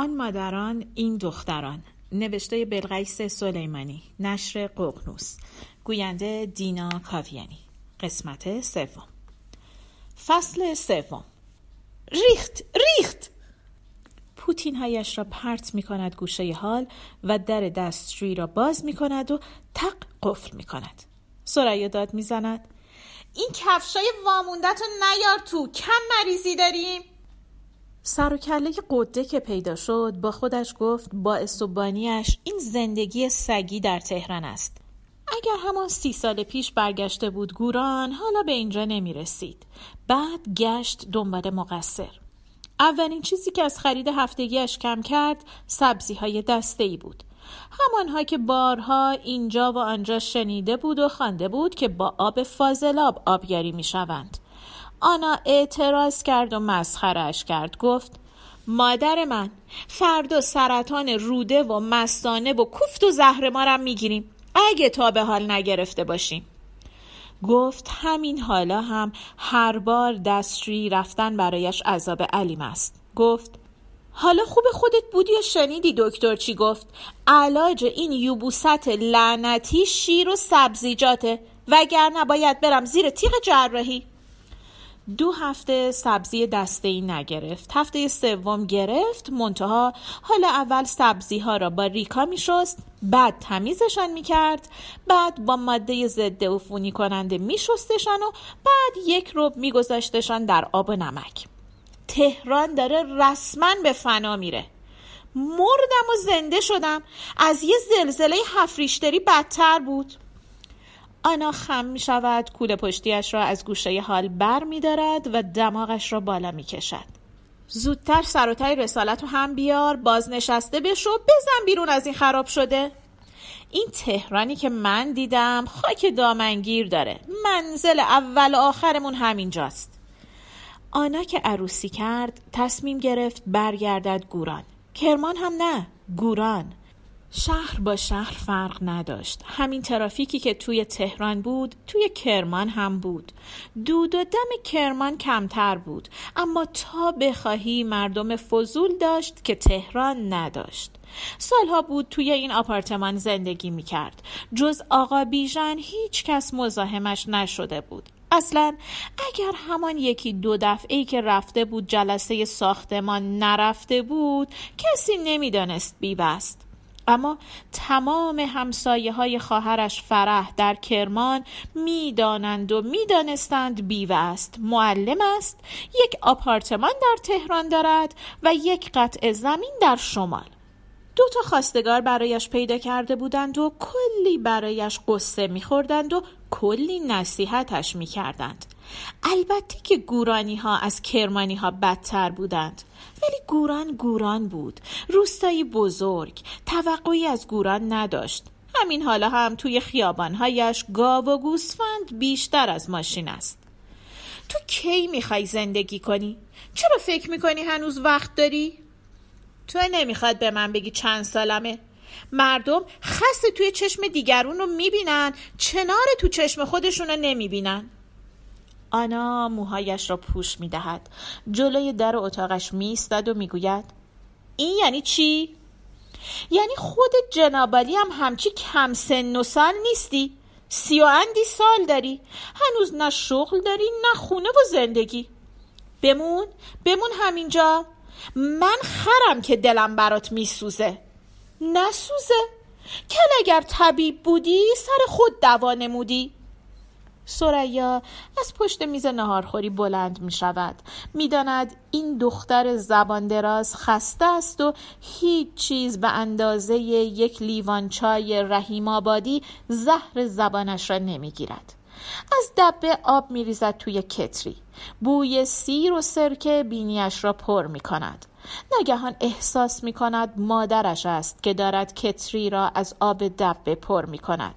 آن مادران این دختران. نوشته بلغیس سلیمانی نشر ققنوس گوینده دینا کاویانی. قسمت سوم. فصل سوم. ریخت ریخت! پوتین هایش را پرت می کند گوشه حال و در دستشویی را باز می کند و تق قفل می کند سریا داد می زند این کفشای واموندت رو نیار تو کم مریضی داریم! سر و کله قده که پیدا شد با خودش گفت با و بانیش این زندگی سگی در تهران است. اگر همان سی سال پیش برگشته بود گوران حالا به اینجا نمی رسید بعد گشت دنبال مقصر. اولین چیزی که از خرید هفتگیش کم کرد سبزی های دسته ای بود. همانها که بارها اینجا و آنجا شنیده بود و خوانده بود که با آب فاضلاب آبیاری می شوند آنا اعتراض کرد و مسخرش کرد. گفت مادر من فردا سرطان روده و مستانه و کوفت و زهر می گیریم اگه تا به حال نگرفته باشیم. گفت همین حالا هم هر بار دستشویی رفتن برایش عذاب علیم است. گفت حالا خوب خودت بودی و شنیدی دکتر چی گفت؟ علاج این یوبوست لعنتی شیر و سبزیجاته وگرنه باید برم زیر تیغ جراحی. دو هفته سبزی دسته ای نگرفت. هفته سوم گرفت منتها حالا اول سبزی ها را با ریکا می شست بعد تمیزشان می کرد بعد با ماده ضد عفونی کننده می شستشان و بعد یک روب می گذاشتشان در آب و نمک. تهران داره رسما به فنا میره. مردم و زنده شدم. از یه زلزله هفریشتری بدتر بود. آنا خم می شود کوله پشتیش را از گوشه حال بر می دارد و دماغش را بالا می کشد زودتر سر و رسالت رو هم بیار بازنشسته بشو بزن بیرون از این خراب شده. این تهرانی که من دیدم خاک دامنگیر داره. منزل اول و آخرمون همینجاست. آنا که عروسی کرد تصمیم گرفت برگردد گوران. کرمان هم نه گوران. شهر با شهر فرق نداشت. همین ترافیکی که توی تهران بود توی کرمان هم بود. دود و دم کرمان کمتر بود. اما تا بخواهی مردم فضول داشت که تهران نداشت. سالها بود توی این آپارتمان زندگی می کرد جز آقا بیژن هیچ کس مزاحمش نشده بود. اصلا اگر همان یکی دو دفعه که رفته بود جلسه ساختمان نرفته بود کسی نمی‌دانست بیبست. اما تمام همسایه های خواهرش فرح در کرمان می‌دانند و می‌دانستند بیوه است. معلم است یک آپارتمان در تهران دارد و یک قطع زمین در شمال. دو تا خواستگار برایش پیدا کرده بودند و کلی برایش قصه میخوردند و کلی نصیحتش می‌کردند. البته که گورانی ها از کرمانی ها بدتر بودند. ولی گوران گوران بود. روستایی بزرگ. توقعی از گوران نداشت. همین حالا هم توی خیابانهایش گاو و گوسفند بیشتر از ماشین است. تو کی می‌خوای زندگی کنی؟ چرا فکر می‌کنی هنوز وقت داری؟ تو نمی‌خواد به من بگی چند سالمه. مردم خسته توی چشم دیگرون رو می‌بینن چنار تو چشم خودشون رو نمی‌بینن. آنا موهایش را پوش می‌دهد. جلوی در اتاقش میستد و می‌گوید این یعنی چی؟ یعنی خود جنابالی هم همچی کم سن و سال نیستی؟ سی و اندی سال داری. هنوز نه شغل داری نه خونه و زندگی. بمون بمون همینجا. من خرم که دلم برات میسوزه. نسوزه؟ کل اگر طبیب بودی سر خود دوا نمودی. سریا از پشت میز نهارخوری بلند می شود می داند این دختر زبان دراز خسته است و هیچ چیز به اندازه یک لیوان چای رحیم آبادی زهر زبانش را نمی گیرد. از دبه آب می ریزد توی کتری. بوی سیر و سرکه بینیش را پر می کند ناگهان احساس می کند مادرش است که دارد کتری را از آب دبه پر می کند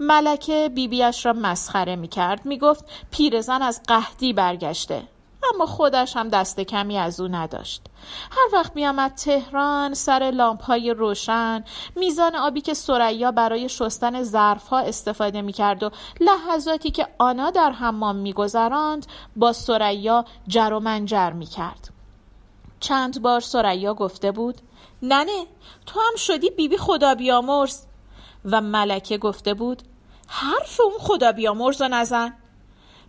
ملکه بیبیش را مسخره می کرد می گفت پیرزن از قهدی برگشته. اما خودش هم دست کمی از او نداشت. هر وقت می آمد تهران سر لامپ های روشن میزان آبی که سریا برای شستن ظرف ها استفاده می کرد و لحظاتی که آنا در حمام می گذراند با سریا جر و منجر می کرد چند بار سریا گفته بود ننه تو هم شدی بیبی خدا بیامرز. و ملکه گفته بود حرف اون خدا بیامرز و نزن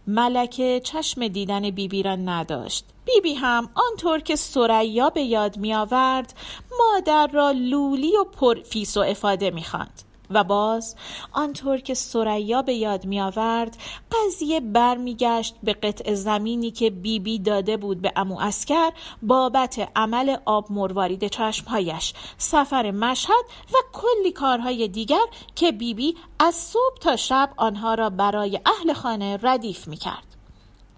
ملکه چشم دیدن بیبی را نداشت بیبی هم آنطور که سریا به یاد می آورد مادر را لولی و پرفیس و افاده می خاند. و باز آنطور که سریا به یاد می آورد قضیه برمیگشت به قطع زمینی که بیبی بی داده بود به امو اسکر بابت عمل آب مروارید چشمهایش سفر مشهد و کلی کارهای دیگر که بیبی بی از صبح تا شب آنها را برای اهل خانه ردیف می کرد.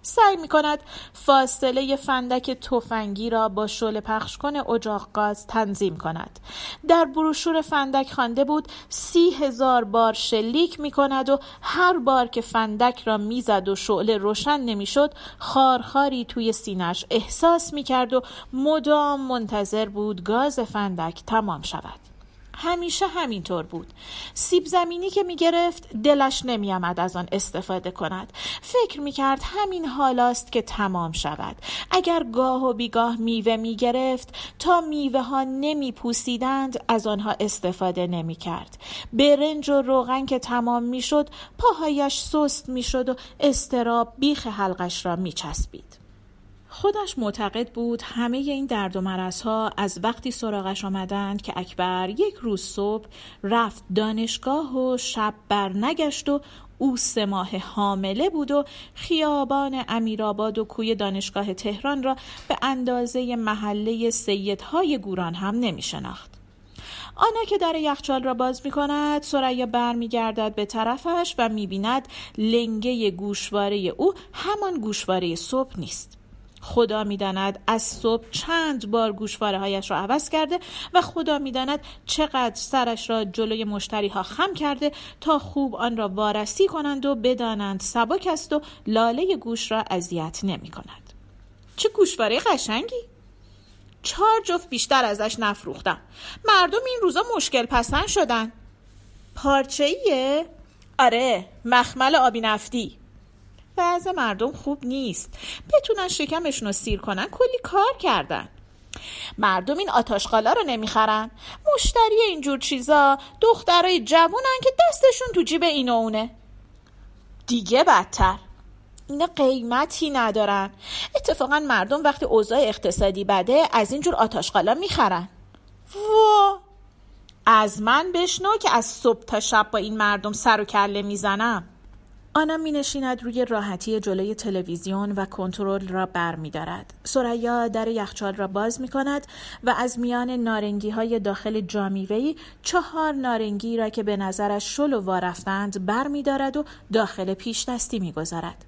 سعی می کند فاصله فندک تفنگی را با شل پخش کن اجاق گاز تنظیم کند. در بروشور فندک خوانده بود سی هزار بار شلیک می کند و هر بار که فندک را می‌زد و شعله روشن نمی‌شد خارخاری توی سینش احساس می کرد و مدام منتظر بود گاز فندک تمام شود. همیشه همینطور بود. سیب زمینی که می‌گرفت دلش نمیآمد از آن استفاده کند. فکر می‌کرد همین حالاست که تمام شود. اگر گاه و بیگاه میوه می‌گرفت تا میوه ها نمی پوسیدند از آنها استفاده نمی‌کرد. برنج و روغن که تمام می‌شد پاهایش سست می‌شد و استراب بیخ حلقش را میچسبید. خودش معتقد بود همه این درد و ها از وقتی سراغش آمدند که اکبر یک روز صبح رفت دانشگاه و شب برنگشت و او سه ماه حامله بود و خیابان امیرآباد و کوی دانشگاه تهران را به اندازه محله سیدهای گوران هم نمی شناخت. آنا که در یخچال را باز می کند سریا گردد به طرفش و می بیند لنگه گوشواره او همان گوشواره صبح نیست. خدا می‌داند از صبح چند بار گوشواره هایش را عوض کرده و خدا می‌داند چقدر سرش را جلوی مشتری ها خم کرده تا خوب آن را وارسی کنند و بدانند سبک است و لاله گوش را اذیت نمی کند چه گوشواره قشنگی! چهار جفت بیشتر ازش نفروختم. مردم این روزا مشکل پسند شدن. پارچه ایه؟ آره مخمل آبی نفتی. بعض مردم خوب نیست. بتونن شکمشون رو سیر کنن کلی کار کردن. مردم این آتاشقالا رو نمی‌خرن. مشتری اینجور چیزا دخترای جوونن که دستشون تو جیب این اونه. دیگه بدتر. اینا قیمتی ندارن. اتفاقا مردم وقتی اوضاع اقتصادی بده از اینجور آتاشقالا می‌خرن. وا از من بشنو که از صبح تا شب با این مردم سر و کله می‌زنم. آنا می نشیند روی راحتی جلوی تلویزیون و کنترل را بر می دارد. سریا در یخچال را باز می کند و از میان نارنگی های داخل جامیوهی چهار نارنگی را که به نظرش شل و وارفتند بر می دارد و داخل پیش دستی می گذارد.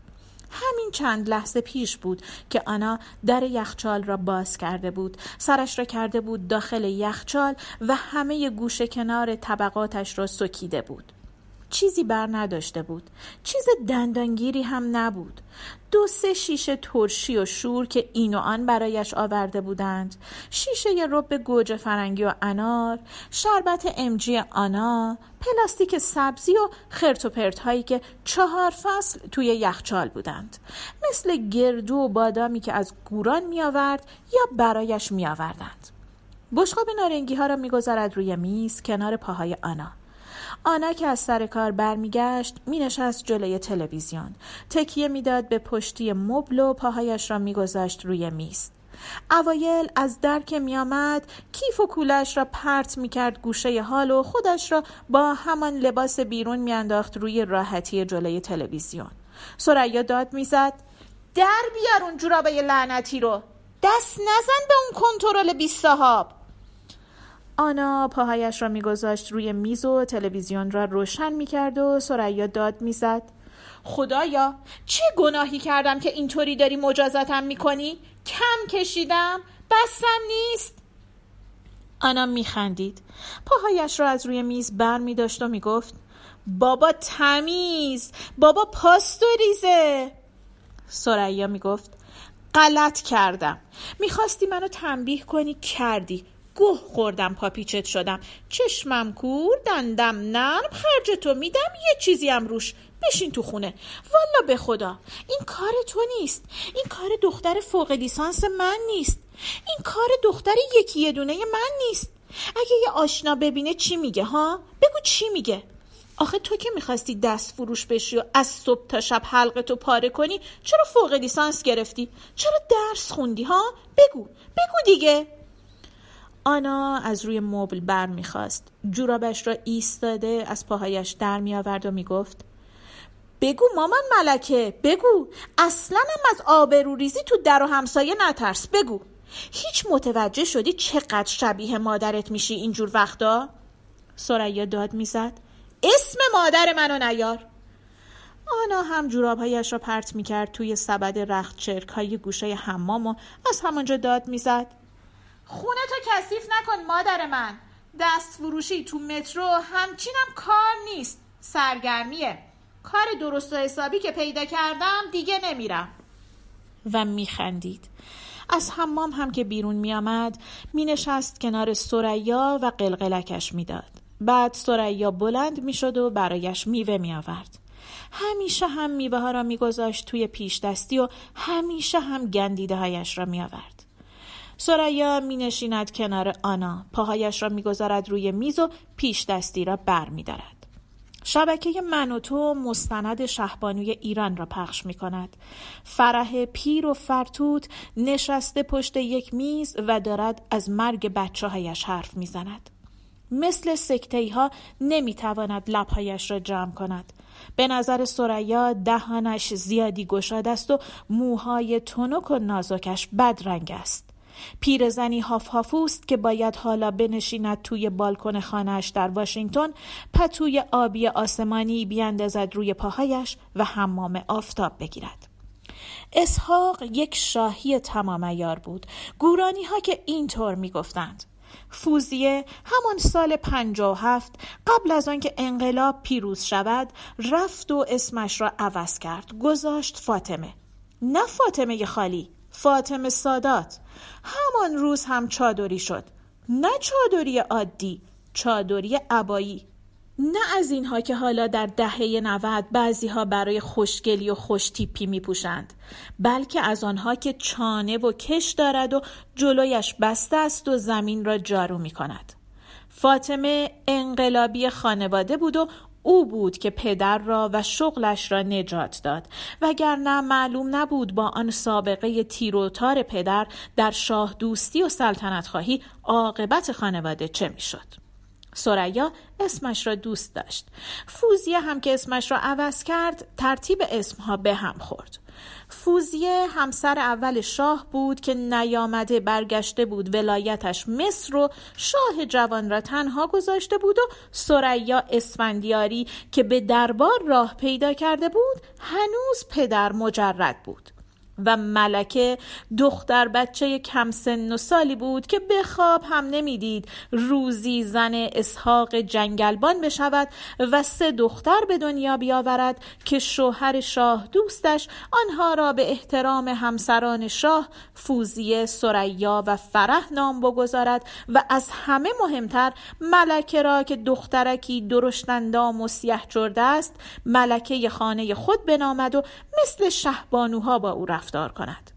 همین چند لحظه پیش بود که آنا در یخچال را باز کرده بود سرش را کرده بود داخل یخچال و همه گوشه کنار طبقاتش را سکیده بود چیزی بر نداشته بود. چیز دندانگیری هم نبود. دو سه شیشه ترشی و شور که این و آن برایش آورده بودند. شیشه رب گوجه فرنگی و انار شربت امجی آنا پلاستیک سبزی و خرت و پرت هایی که چهار فصل توی یخچال بودند. مثل گردو و بادامی که از گوران می آورد یا برایش می آوردند. بشقاب نارنگی ها را می‌گذارد روی میز کنار پاهای آنا. آنا که از سر کار برمیگشت مینشست جلوی تلویزیون. تکیه می‌داد به پشتی مبل و پاهایش را میگذاشت روی میز. اوایل از در که میآمد کیف و کولش را پرت می‌کرد گوشه حال و خودش را با همان لباس بیرون میانداخت روی راحتی جلوی تلویزیون. سریا داد می‌زد در بیار اون جورابه لعنتی رو! دست نزن به اون کنترل بی صاحب آنا پاهایش را میگذاشت روی میز و تلویزیون را روشن می‌کرد و سریا داد می‌زد خدایا چه گناهی کردم که اینطوری داری مجازاتم می‌کنی؟ کم کشیدم؟ بسم نیست؟ آنا میخندید پاهایش را از روی میز بر می داشت و می‌گفت بابا تمیز بابا پاستوریزه سریا می‌گفت غلط کردم می‌خواستی منو تنبیه کنی کردی گوه خوردم پاپیچت شدم. چشمم کور دندم نرم خرج تو میدم یه چیزی هم روش. بشین تو خونه. والا به خدا. این کار تو نیست. این کار دختر فوق لیسانس من نیست. این کار دختر یکی یه دونه من نیست. اگه یه آشنا ببینه چی میگه ها؟ بگو چی میگه. آخه تو که می‌خواستی دست فروش بشی و از صبح تا شب حلقه تو پاره کنی چرا فوق لیسانس گرفتی؟ چرا درس خوندی ها؟ بگو. بگو دیگه. آنا از روی مبل بر می‌خواست جورابش را ایستاده از پاهایش در میآورد و می‌گفت بگو مامان ملکه بگو. اصلا هم از آبروریزی تو در و همسایه نترس بگو. هیچ متوجه شدی چقدر شبیه مادرت میشی اینجور وقتا؟ سریا داد می‌زد اسم مادر منو نیار. آنا هم جورابهایش را پرت می‌کرد توی سبد رخت چرک های گوشه حمام و از همانجا داد می‌زد. خونه تو کثیف نکن مادر من. دست فروشی تو مترو همچینم کار نیست. سرگرمیه. کار درست و حسابی که پیدا کردم دیگه نمیرم. و میخندید. از حمام هم که بیرون میآمد مینشست کنار سریا و قلقلکش می‌داد. بعد سریا بلند می‌شد و برایش میوه میآورد. همیشه هم میوه ها را میگذاشت توی پیش دستی و همیشه هم گندیده هایش را میآورد. سریا می نشیند کنار آنا پاهایش را می‌گذارد روی میز و پیش دستی را بر می دارد. شبکه من و تو مستند شهبانوی ایران را پخش می کند. فرح پیر و فرتوت نشسته پشت یک میز و دارد از مرگ بچه هایش حرف می زند. مثل سکتهی ها نمی تواند لبهایش را جمع کند. به نظر سریا دهانش زیادی گشاد است و موهای تنک و نازکش بدرنگ است. پیرزنی هاف هافوست که باید حالا بنشیند توی بالکن خانهاش در واشنگتن پتوی آبی آسمانی بیاندازد روی پاهایش و حمام آفتاب بگیرد. اسحاق یک شاهی تمام یار بود. گورانی ها که اینطور می‌گفتند. فوزیه همان سال پنجا و هفت قبل از آنکه انقلاب پیروز شود رفت و اسمش را عوض کرد. گذاشت فاطمه. نه فاطمه خالی. فاطمه سادات. همان روز هم چادری شد. نه چادری عادی چادری عبایی نه از اینها که حالا در دهه نود بعضی ها برای خوشگلی و خوشتیپی می پوشند بلکه از آنها که چانه و کش دارد و جلویش بسته است و زمین را جارو می کند فاطمه انقلابی خانواده بود و او بود که پدر را و شغلش را نجات داد. وگرنه معلوم نبود با آن سابقه تیروتار پدر در شاه دوستی و سلطنت خواهی عاقبت خانواده چه می‌شد. سریا اسمش را دوست داشت. فوزیه هم که اسمش را عوض کرد ترتیب اسمها به هم خورد. فوزیه همسر اول شاه بود که نیامده برگشته بود ولایتش مصر و شاه جوان را تنها گذاشته بود و سریا اسفندیاری که به دربار راه پیدا کرده بود هنوز پدر مجرد بود. و ملکه دختر بچه کم سن و سالی بود که به خواب هم نمی‌دید. روزی زن اسحاق جنگلبان بشود و سه دختر به دنیا بیاورد که شوهر شاه دوستش آنها را به احترام همسران شاه فوزیه سریا و فرح نام بگذارد و از همه مهمتر ملکه را که دخترکی درشتندام و سیه چرده است ملکه خانه خود بنامد و مثل شهبانوها با او رفت رفتار کند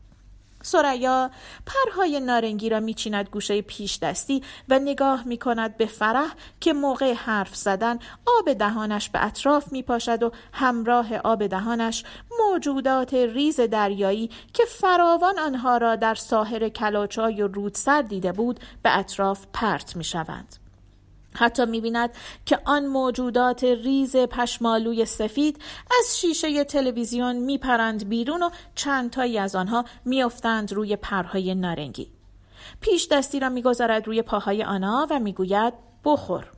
سریا پرهای نارنگی را میچیند گوشه پیش دستی و نگاه می کند به فرح که موقع حرف زدن آب دهانش به اطراف می پاشد و همراه آب دهانش موجودات ریز دریایی که فراوان آنها را در ساحل کلاچای و رودسر دیده بود به اطراف پرت می شوند. حتی می‌بیند که آن موجودات ریز پشمالوی سفید از شیشه تلویزیون میپرند بیرون و چند تایی از آنها میافتند روی پرهای نارنگی. پیش‌دستی را می‌گذارد روی پاهای آنها و می‌گوید بخور.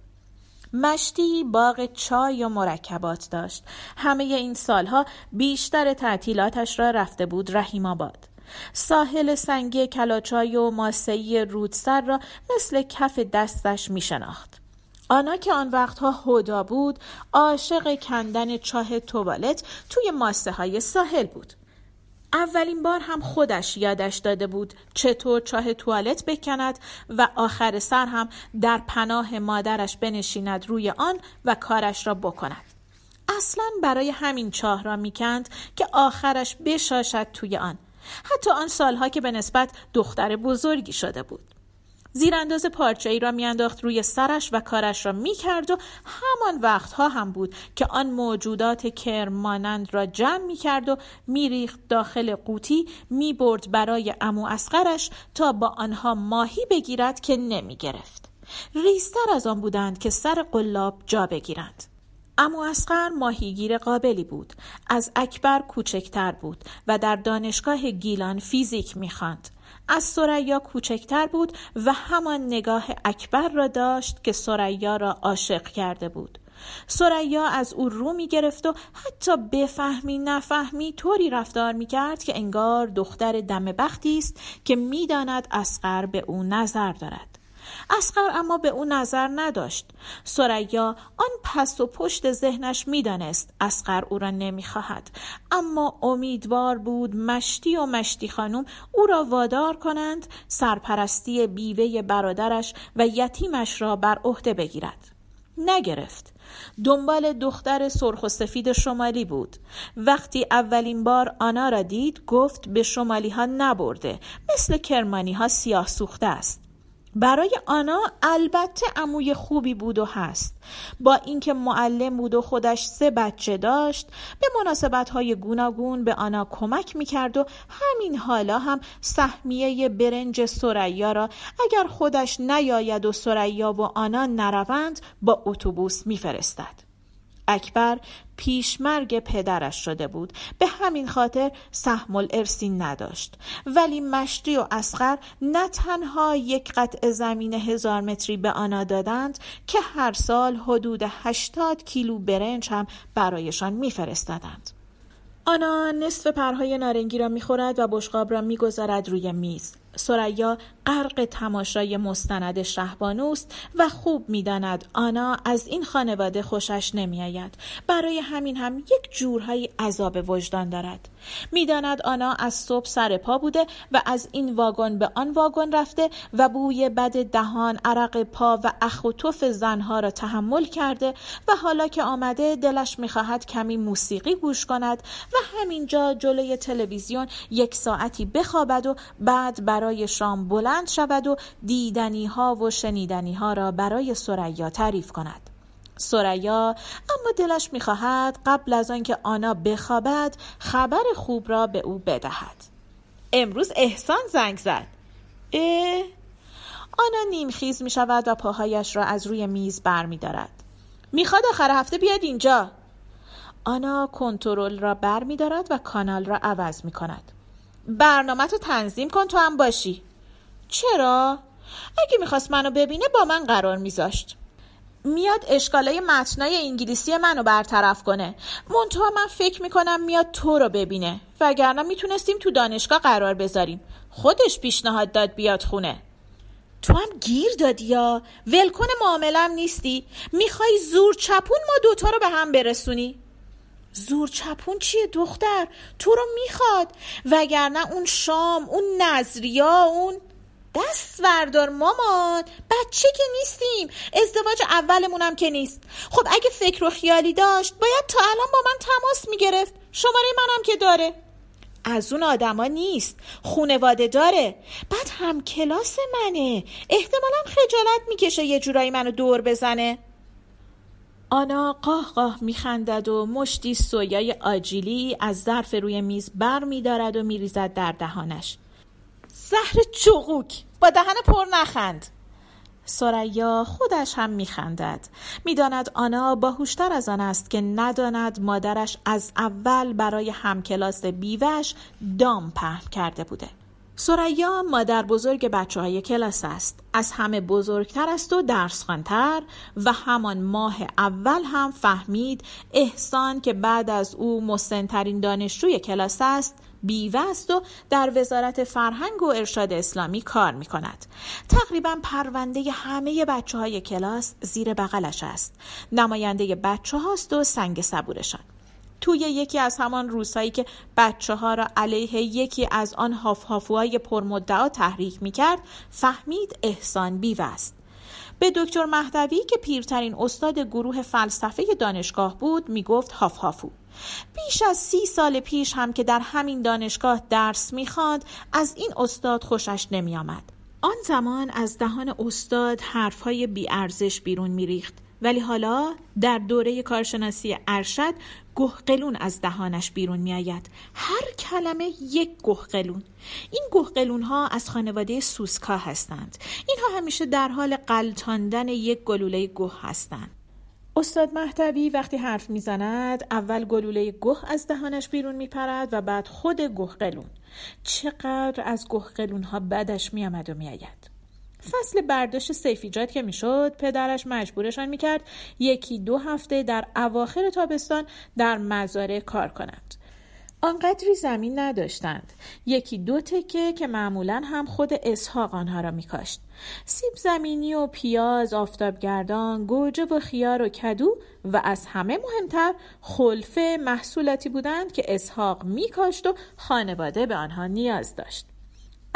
مشتی باغ چای و مرکبات داشت. همه این سالها بیشتر تعطیلاتش را رفته بود رحیم آباد ساحل سنگی کلاچای و ماسهی رودسر را مثل کف دستش می شناخت. آنا که آن وقتها هدا بود عاشق کندن چاه توالت توی ماسه های ساحل بود. اولین بار هم خودش یادش داده بود چطور چاه توالت بکند و آخر سر هم در پناه مادرش بنشیند روی آن و کارش را بکند. اصلا برای همین چاه را می‌کند که آخرش بشاشد توی آن. حتی آن سالها که به نسبت دختر بزرگی شده بود. زیرانداز پارچه ای را میانداخت روی سرش و کارش را می‌کرد و همان وقتها هم بود که آن موجودات کرم مانند را جمع می‌کرد و میریخت داخل قوطی می‌برد برای امو اسقرش تا با آنها ماهی بگیرد که نمی‌گرفت. ریستر از آن بودند که سر قلاب جا بگیرند. امو اسقر ماهیگیر قابلی بود. از اکبر کوچکتر بود و در دانشگاه گیلان فیزیک می‌خواند. از سریا کوچکتر بود و همان نگاه اکبر را داشت که سریا را عاشق کرده بود. سریا از او رو می گرفت و حتی بفهمی نفهمی طوری رفتار می کرد که انگار دختر دم بختی است که می‌داند اسقر به او نظر دارد. اسقر اما به او نظر نداشت. سریا آن پس و پشت ذهنش می‌دانست اسقر او را نمی‌خواهد. اما امیدوار بود مشتی و مشتی خانم او را وادار کنند سرپرستی بیوه برادرش و یتیمش را بر عهده بگیرد. نگرفت. دنبال دختر سرخ و سفید شمالی بود. وقتی اولین بار آنا را دید گفت به شمالی ها نبرده مثل کرمانی ها سیاه سوخته است. برای آنا البته عموی خوبی بود و هست. با اینکه معلم بود و خودش سه بچه داشت به مناسبت های گوناگون به آنا کمک می‌کرد و همین حالا هم سهمیه برنج سریا را اگر خودش نیاید و سریا و آنا نروند با اتوبوس میفرستد. اکبر پیشمرگ پدرش شده بود. به همین خاطر سهم الارسی نداشت. ولی مشتی و اسخر نه تنها یک قطع زمین هزار متری به آنها دادند که هر سال حدود هشتاد کیلو برنج هم برایشان میفرستادند. آنا نصف پرهای نارنگی را می‌خورد و بشقاب را می‌گذارد روی میز. سریا غرق تماشای مستند شهبانوست و خوب می‌داند آنا از این خانواده خوشش نمیآید. برای همین هم یک جورهایی عذاب وجدان دارد. می‌داند آنا از صبح سر پا بوده و از این واگن به آن واگن رفته و بوی بد دهان عرق پا و اخ و توف زنها را تحمل کرده و حالا که آمده دلش می‌خواهد کمی موسیقی گوش کند و همینجا جلوی تلویزیون یک ساعتی بخوابد و بعد برای شام بلند شود و دیدنی ها و شنیدنی ها را برای سریا تعریف کند سریا اما دلش می‌خواهد قبل از آنکه آنا بخوابد خبر خوب را به او بدهد امروز احسان زنگ زد اه آنا نیمخیز می شود و پاهایش را از روی میز بر می دارد. می‌خواد آخر هفته بیاد اینجا. آنا کنترل را بر می دارد و کانال را عوض می کند. برنامه تو تنظیم کن تو هم باشی. چرا؟ اگه می‌خواست منو ببینه با من قرار میذاشت. میاد اشکالای متنای انگلیسی منو برطرف کنه. منتها من فکر می‌کنم میاد تو رو ببینه. وگرنه می‌تونستیم تو دانشگاه قرار بذاریم. خودش پیشنهاد داد بیاد خونه. تو هم گیر دادی یا؟ ولکن معاملم نیستی. می‌خوای زور چپون ما دوتا رو به هم برسونی؟ زور چپون چیه دختر؟ تو رو می‌خواد. وگرنه اون شام اون نظریا اون دست وردار مامان. بچه که نیستیم. ازدواج اولمونم که نیست. خب اگه فکر و خیالی داشت باید تا الان با من تماس می‌گرفت. شماره منم که داره. از اون آدما نیست. خونواده داره. بعد هم کلاس منه. احتمالا خجالت می‌کشه یه جورایی منو دور بزنه. آنا قاه قاه میخندد و مشتی سویای آجیلی از ظرف روی میز بر میدارد و میریزد در دهانش. زهر چغوک با دهن پر نخند. سریا خودش هم میخندد. می‌داند آنا باهوشتر از آن است که نداند مادرش از اول برای همکلاس بیوش دام پهن کرده بوده. سریا مادر بزرگ بچه های کلاس است از همه بزرگتر است و درس خانتر و همان ماه اول هم فهمید احسان که بعد از او مسنترین دانشجوی کلاس است بیوه است و در وزارت فرهنگ و ارشاد اسلامی کار می کند. تقریبا پرونده همه بچه های کلاس زیر بغلش است. نماینده بچه هاست و سنگ صبورشان. توی یکی از همان روزهایی که بچه ها را علیه یکی از آن هافهافوهای پرمدعا تحریک می کرد فهمید احسان بیو است. به دکتر مهدوی که پیرترین استاد گروه فلسفه دانشگاه بود می گفت هافهافو بیش از سی سال پیش هم که در همین دانشگاه درس می‌خواند از این استاد خوشش نمیآمد. آن زمان از دهان استاد حرفهای بیارزش بیرون میریخت. ولی حالا در دوره کارشناسی ارشد گهقلون از دهانش بیرون میآید. هر کلمه یک گهقلون این گهقلون ها از خانواده سوسکا هستند. اینها همیشه در حال قلتاندن یک گلوله گه هستند. استاد مهدوی وقتی حرف می‌زند اول گلوله گه از دهانش بیرون میپرد و بعد خود گهقلون چقدر از گهقلون ها بدش میآمد و میآید. فصل برداشت سیفیجات که می‌شد پدرش مجبورشان می‌کرد یکی دو هفته در اواخر تابستان در مزارع کار کنند. آنقدری زمین نداشتند. یکی دو تکه که معمولا هم خود اسحاق آنها را میکاشت. سیب زمینی و پیاز آفتابگردان گوجه و خیار و کدو و از همه مهمتر خلفه محصولاتی بودند که اسحاق میکاشت و خانواده به آنها نیاز داشت.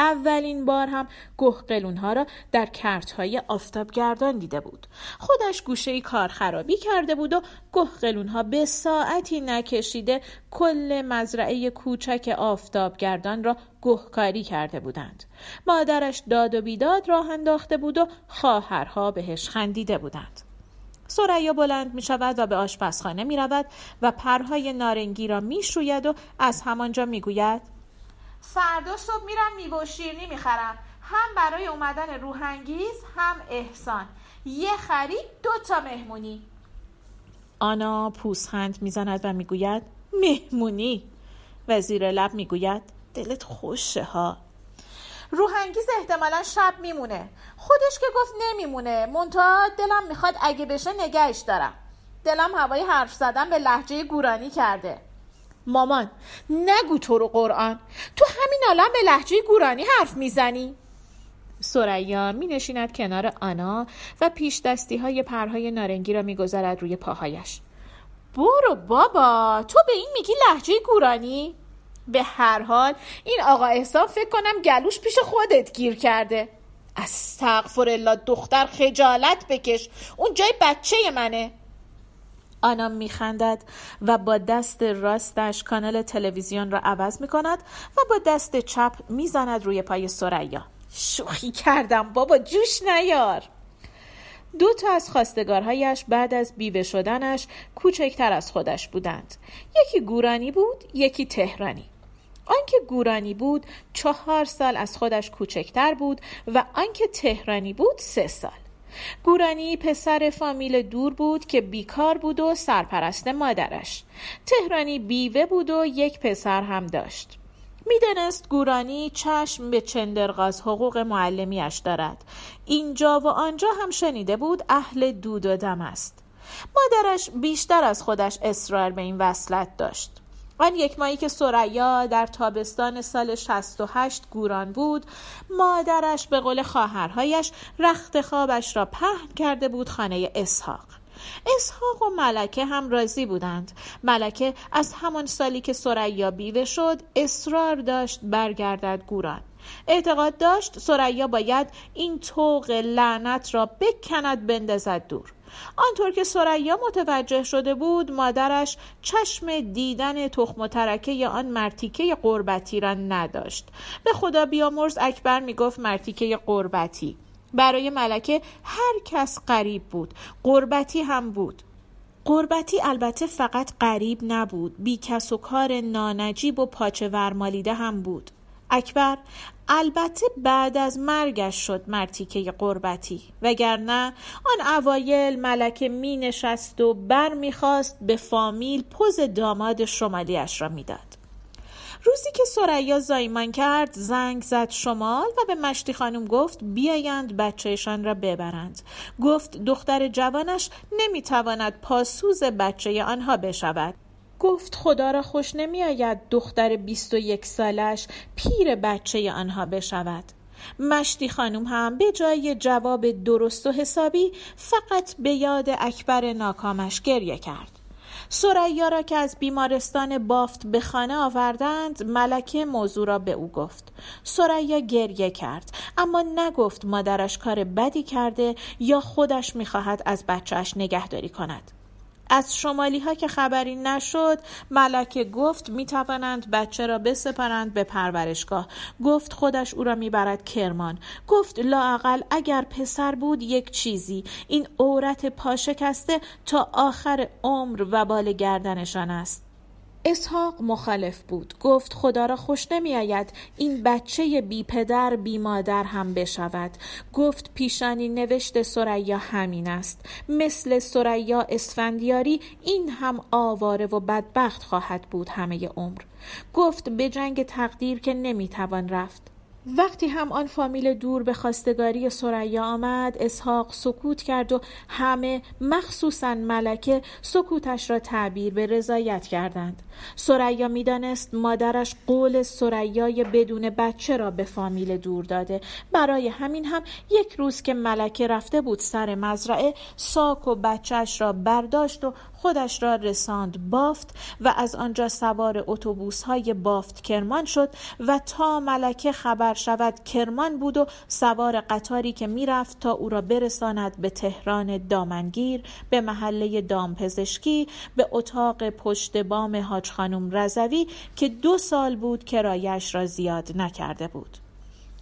اولین بار هم گهقلون ها را در کرت های آفتابگردان دیده بود. خودش گوشه کار خرابی کرده بود و گهقلون ها به ساعتی نکشیده کل مزرعه کوچک آفتابگردان را گهکاری کرده بودند. مادرش داد و بیداد راه انداخته بود و خواهرها بهش خندیده بودند. سریا بلند می شود و به آشپزخانه می رود و پرهای نارنگی را می شوید و از همانجا می گوید فردا صبح میرم میوه و شیرنی می‌خرم. هم برای اومدن روحانگیز هم احسان. یه خرید دو تا مهمونی. آنا پوسخند می‌زند و می‌گوید مهمونی. و زیر لب می‌گوید دلت خوشه ها. روحانگیز احتمالا شب میمونه. خودش که گفت نمیمونه. منتها دلم می‌خواد اگه بشه نگهش دارم. دلم هوای حرف زدن به لحجه گورانی کرده. مامان نگو تو رو قرآن. تو همین الان به لحجه گورانی حرف می‌زنی. سریا می نشیند کنار آنا و پیش دستی های پرهای نارنگی را می‌گذارد روی پاهایش. برو بابا تو به این میگی لحجه گورانی؟ به هر حال این آقا احسان فکر کنم گلوش پیش خودت گیر کرده. استغفر الله دختر خجالت بکش. اون جای بچه منه. آنا میخندد و با دست راستش کانال تلویزیون را عوض می کند و با دست چپ می‌زند روی پای سریا شوخی کردم بابا جوش نیار. دو تا از خواستگارهایش بعد از بیوه شدنش کوچکتر از خودش بودند. یکی گورانی بود یکی تهرانی. آنکه گورانی بود چهار سال از خودش کوچکتر بود و آنکه تهرانی بود سه سال. گورانی پسر فامیل دور بود که بیکار بود و سرپرست مادرش. تهرانی بیوه بود و یک پسر هم داشت. می‌دانست گورانی چشم به چندرغاز حقوق معلمیش دارد. اینجا و آنجا هم شنیده بود اهل دود و دم است. مادرش بیشتر از خودش اصرار به این وصلت داشت. آن یک ماهی که سریا در تابستان سال 68 گوران بود مادرش به قول خواهرهایش رخت خوابش را پهن کرده بود خانه اسحاق. اسحاق و ملکه هم راضی بودند. ملکه از همان سالی که سریا بیوه شد اصرار داشت برگردد گوران. اعتقاد داشت سریا باید این توق لعنت را بکند بندازد دور. آنطور که سریا متوجه شده بود مادرش چشم دیدن تخم و ترکه آن مرتیکه قربتی را نداشت. به خدا بیامرز اکبر می‌گفت مرتیکه قربتی. برای ملکه هر کس قریب بود. قربتی هم بود. قربتی البته فقط قریب نبود. بی کس و کار نانجیب و پاچه ورمالیده هم بود. اکبر البته بعد از مرگش شد مرتیکه قربتی وگرنه آن اوایل ملکه می نشست و بر می خواست به فامیل پوز داماد شمالیش را می‌داد. روزی که سریا زایمان کرد زنگ زد شمال و به مشتی خانم گفت بیایند بچهشان را ببرند گفت دختر جوانش نمی‌تواند پاسوز بچه آنها بشود گفت خدا را خوش نمی آید دختر بیست و یک سالش پیر بچه آنها بشود. مشتی خانم هم به جای جواب درست و حسابی فقط به یاد اکبر ناکامش گریه کرد. سریا را که از بیمارستان بافت به خانه آوردند ملکه موضوع را به او گفت. سریا گریه کرد اما نگفت مادرش کار بدی کرده یا خودش می‌خواهد از بچهش نگهداری کند. از شمالی ها که خبری نشد ملکه گفت می توانند بچه را بسپارند به پرورشگاه. گفت خودش او را می‌برد کرمان. گفت لااقل اگر پسر بود یک چیزی این عورت پاشکسته تا آخر عمر و بال گردنشان است. اسحاق مخالف بود. گفت خدا را خوش نمی آید این بچه بی پدر بی مادر هم بشود. گفت پیشانی نوشت سریا همین است. مثل سریا اسفندیاری این هم آواره و بدبخت خواهد بود همه عمر. گفت به جنگ تقدیر که نمی‌توان رفت. وقتی هم آن فامیل دور به خواستگاری سریا آمد اسحاق سکوت کرد و همه مخصوصا ملکه سکوتش را تعبیر به رضایت کردند. سریا می‌دانست مادرش قول سریای بدون بچه را به فامیل دور داده. برای همین هم یک روز که ملکه رفته بود سر مزرعه ساک و بچهش را برداشت و خودش را رساند بافت و از آنجا سوار اتوبوس های بافت کرمان شد و تا ملکه خبر شود کرمان بود و سوار قطاری که می‌رفت تا او را برساند به تهران دامنگیر به محله دامپزشکی به اتاق پشت بام حاج خانم رضوی که دو سال بود کرایش را زیاد نکرده بود.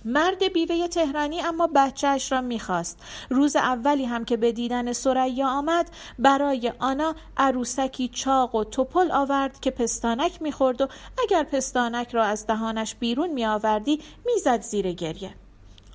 مرد بیوه تهرانی اما بچهش را می‌خواست. روز اولی هم که به دیدن سریا آمد برای آنا عروسکی چاق و توپل آورد که پستانک می‌خورد و اگر پستانک را از دهانش بیرون میآوردی می‌زد زیر گریه.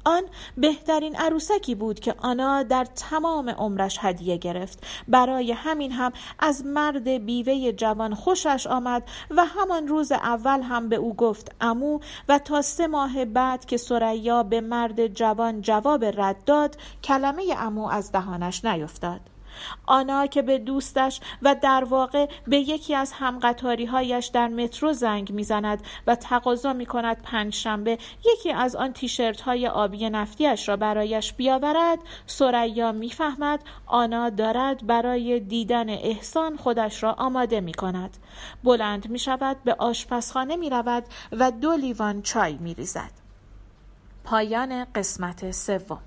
آن بهترین عروسکی بود که آنا در تمام عمرش هدیه گرفت. برای همین هم از مرد بیوه جوان خوشش آمد و همان روز اول هم به او گفت امو و تا سه ماه بعد که سریا به مرد جوان جواب رد داد کلمه امو از دهانش نیفتاد. آنا که به دوستش و در واقع به یکی از همقطاری هایش در مترو زنگ می‌زند و تقاضا می کند پنج شنبه یکی از آن تیشرت های آبی نفتیش را برایش بیاورد سریا می‌فهمد آنا دارد برای دیدن احسان خودش را آماده می کند بلند می شود به آشپزخانه می رود و دو لیوان چای می ریزد. پایان قسمت سوم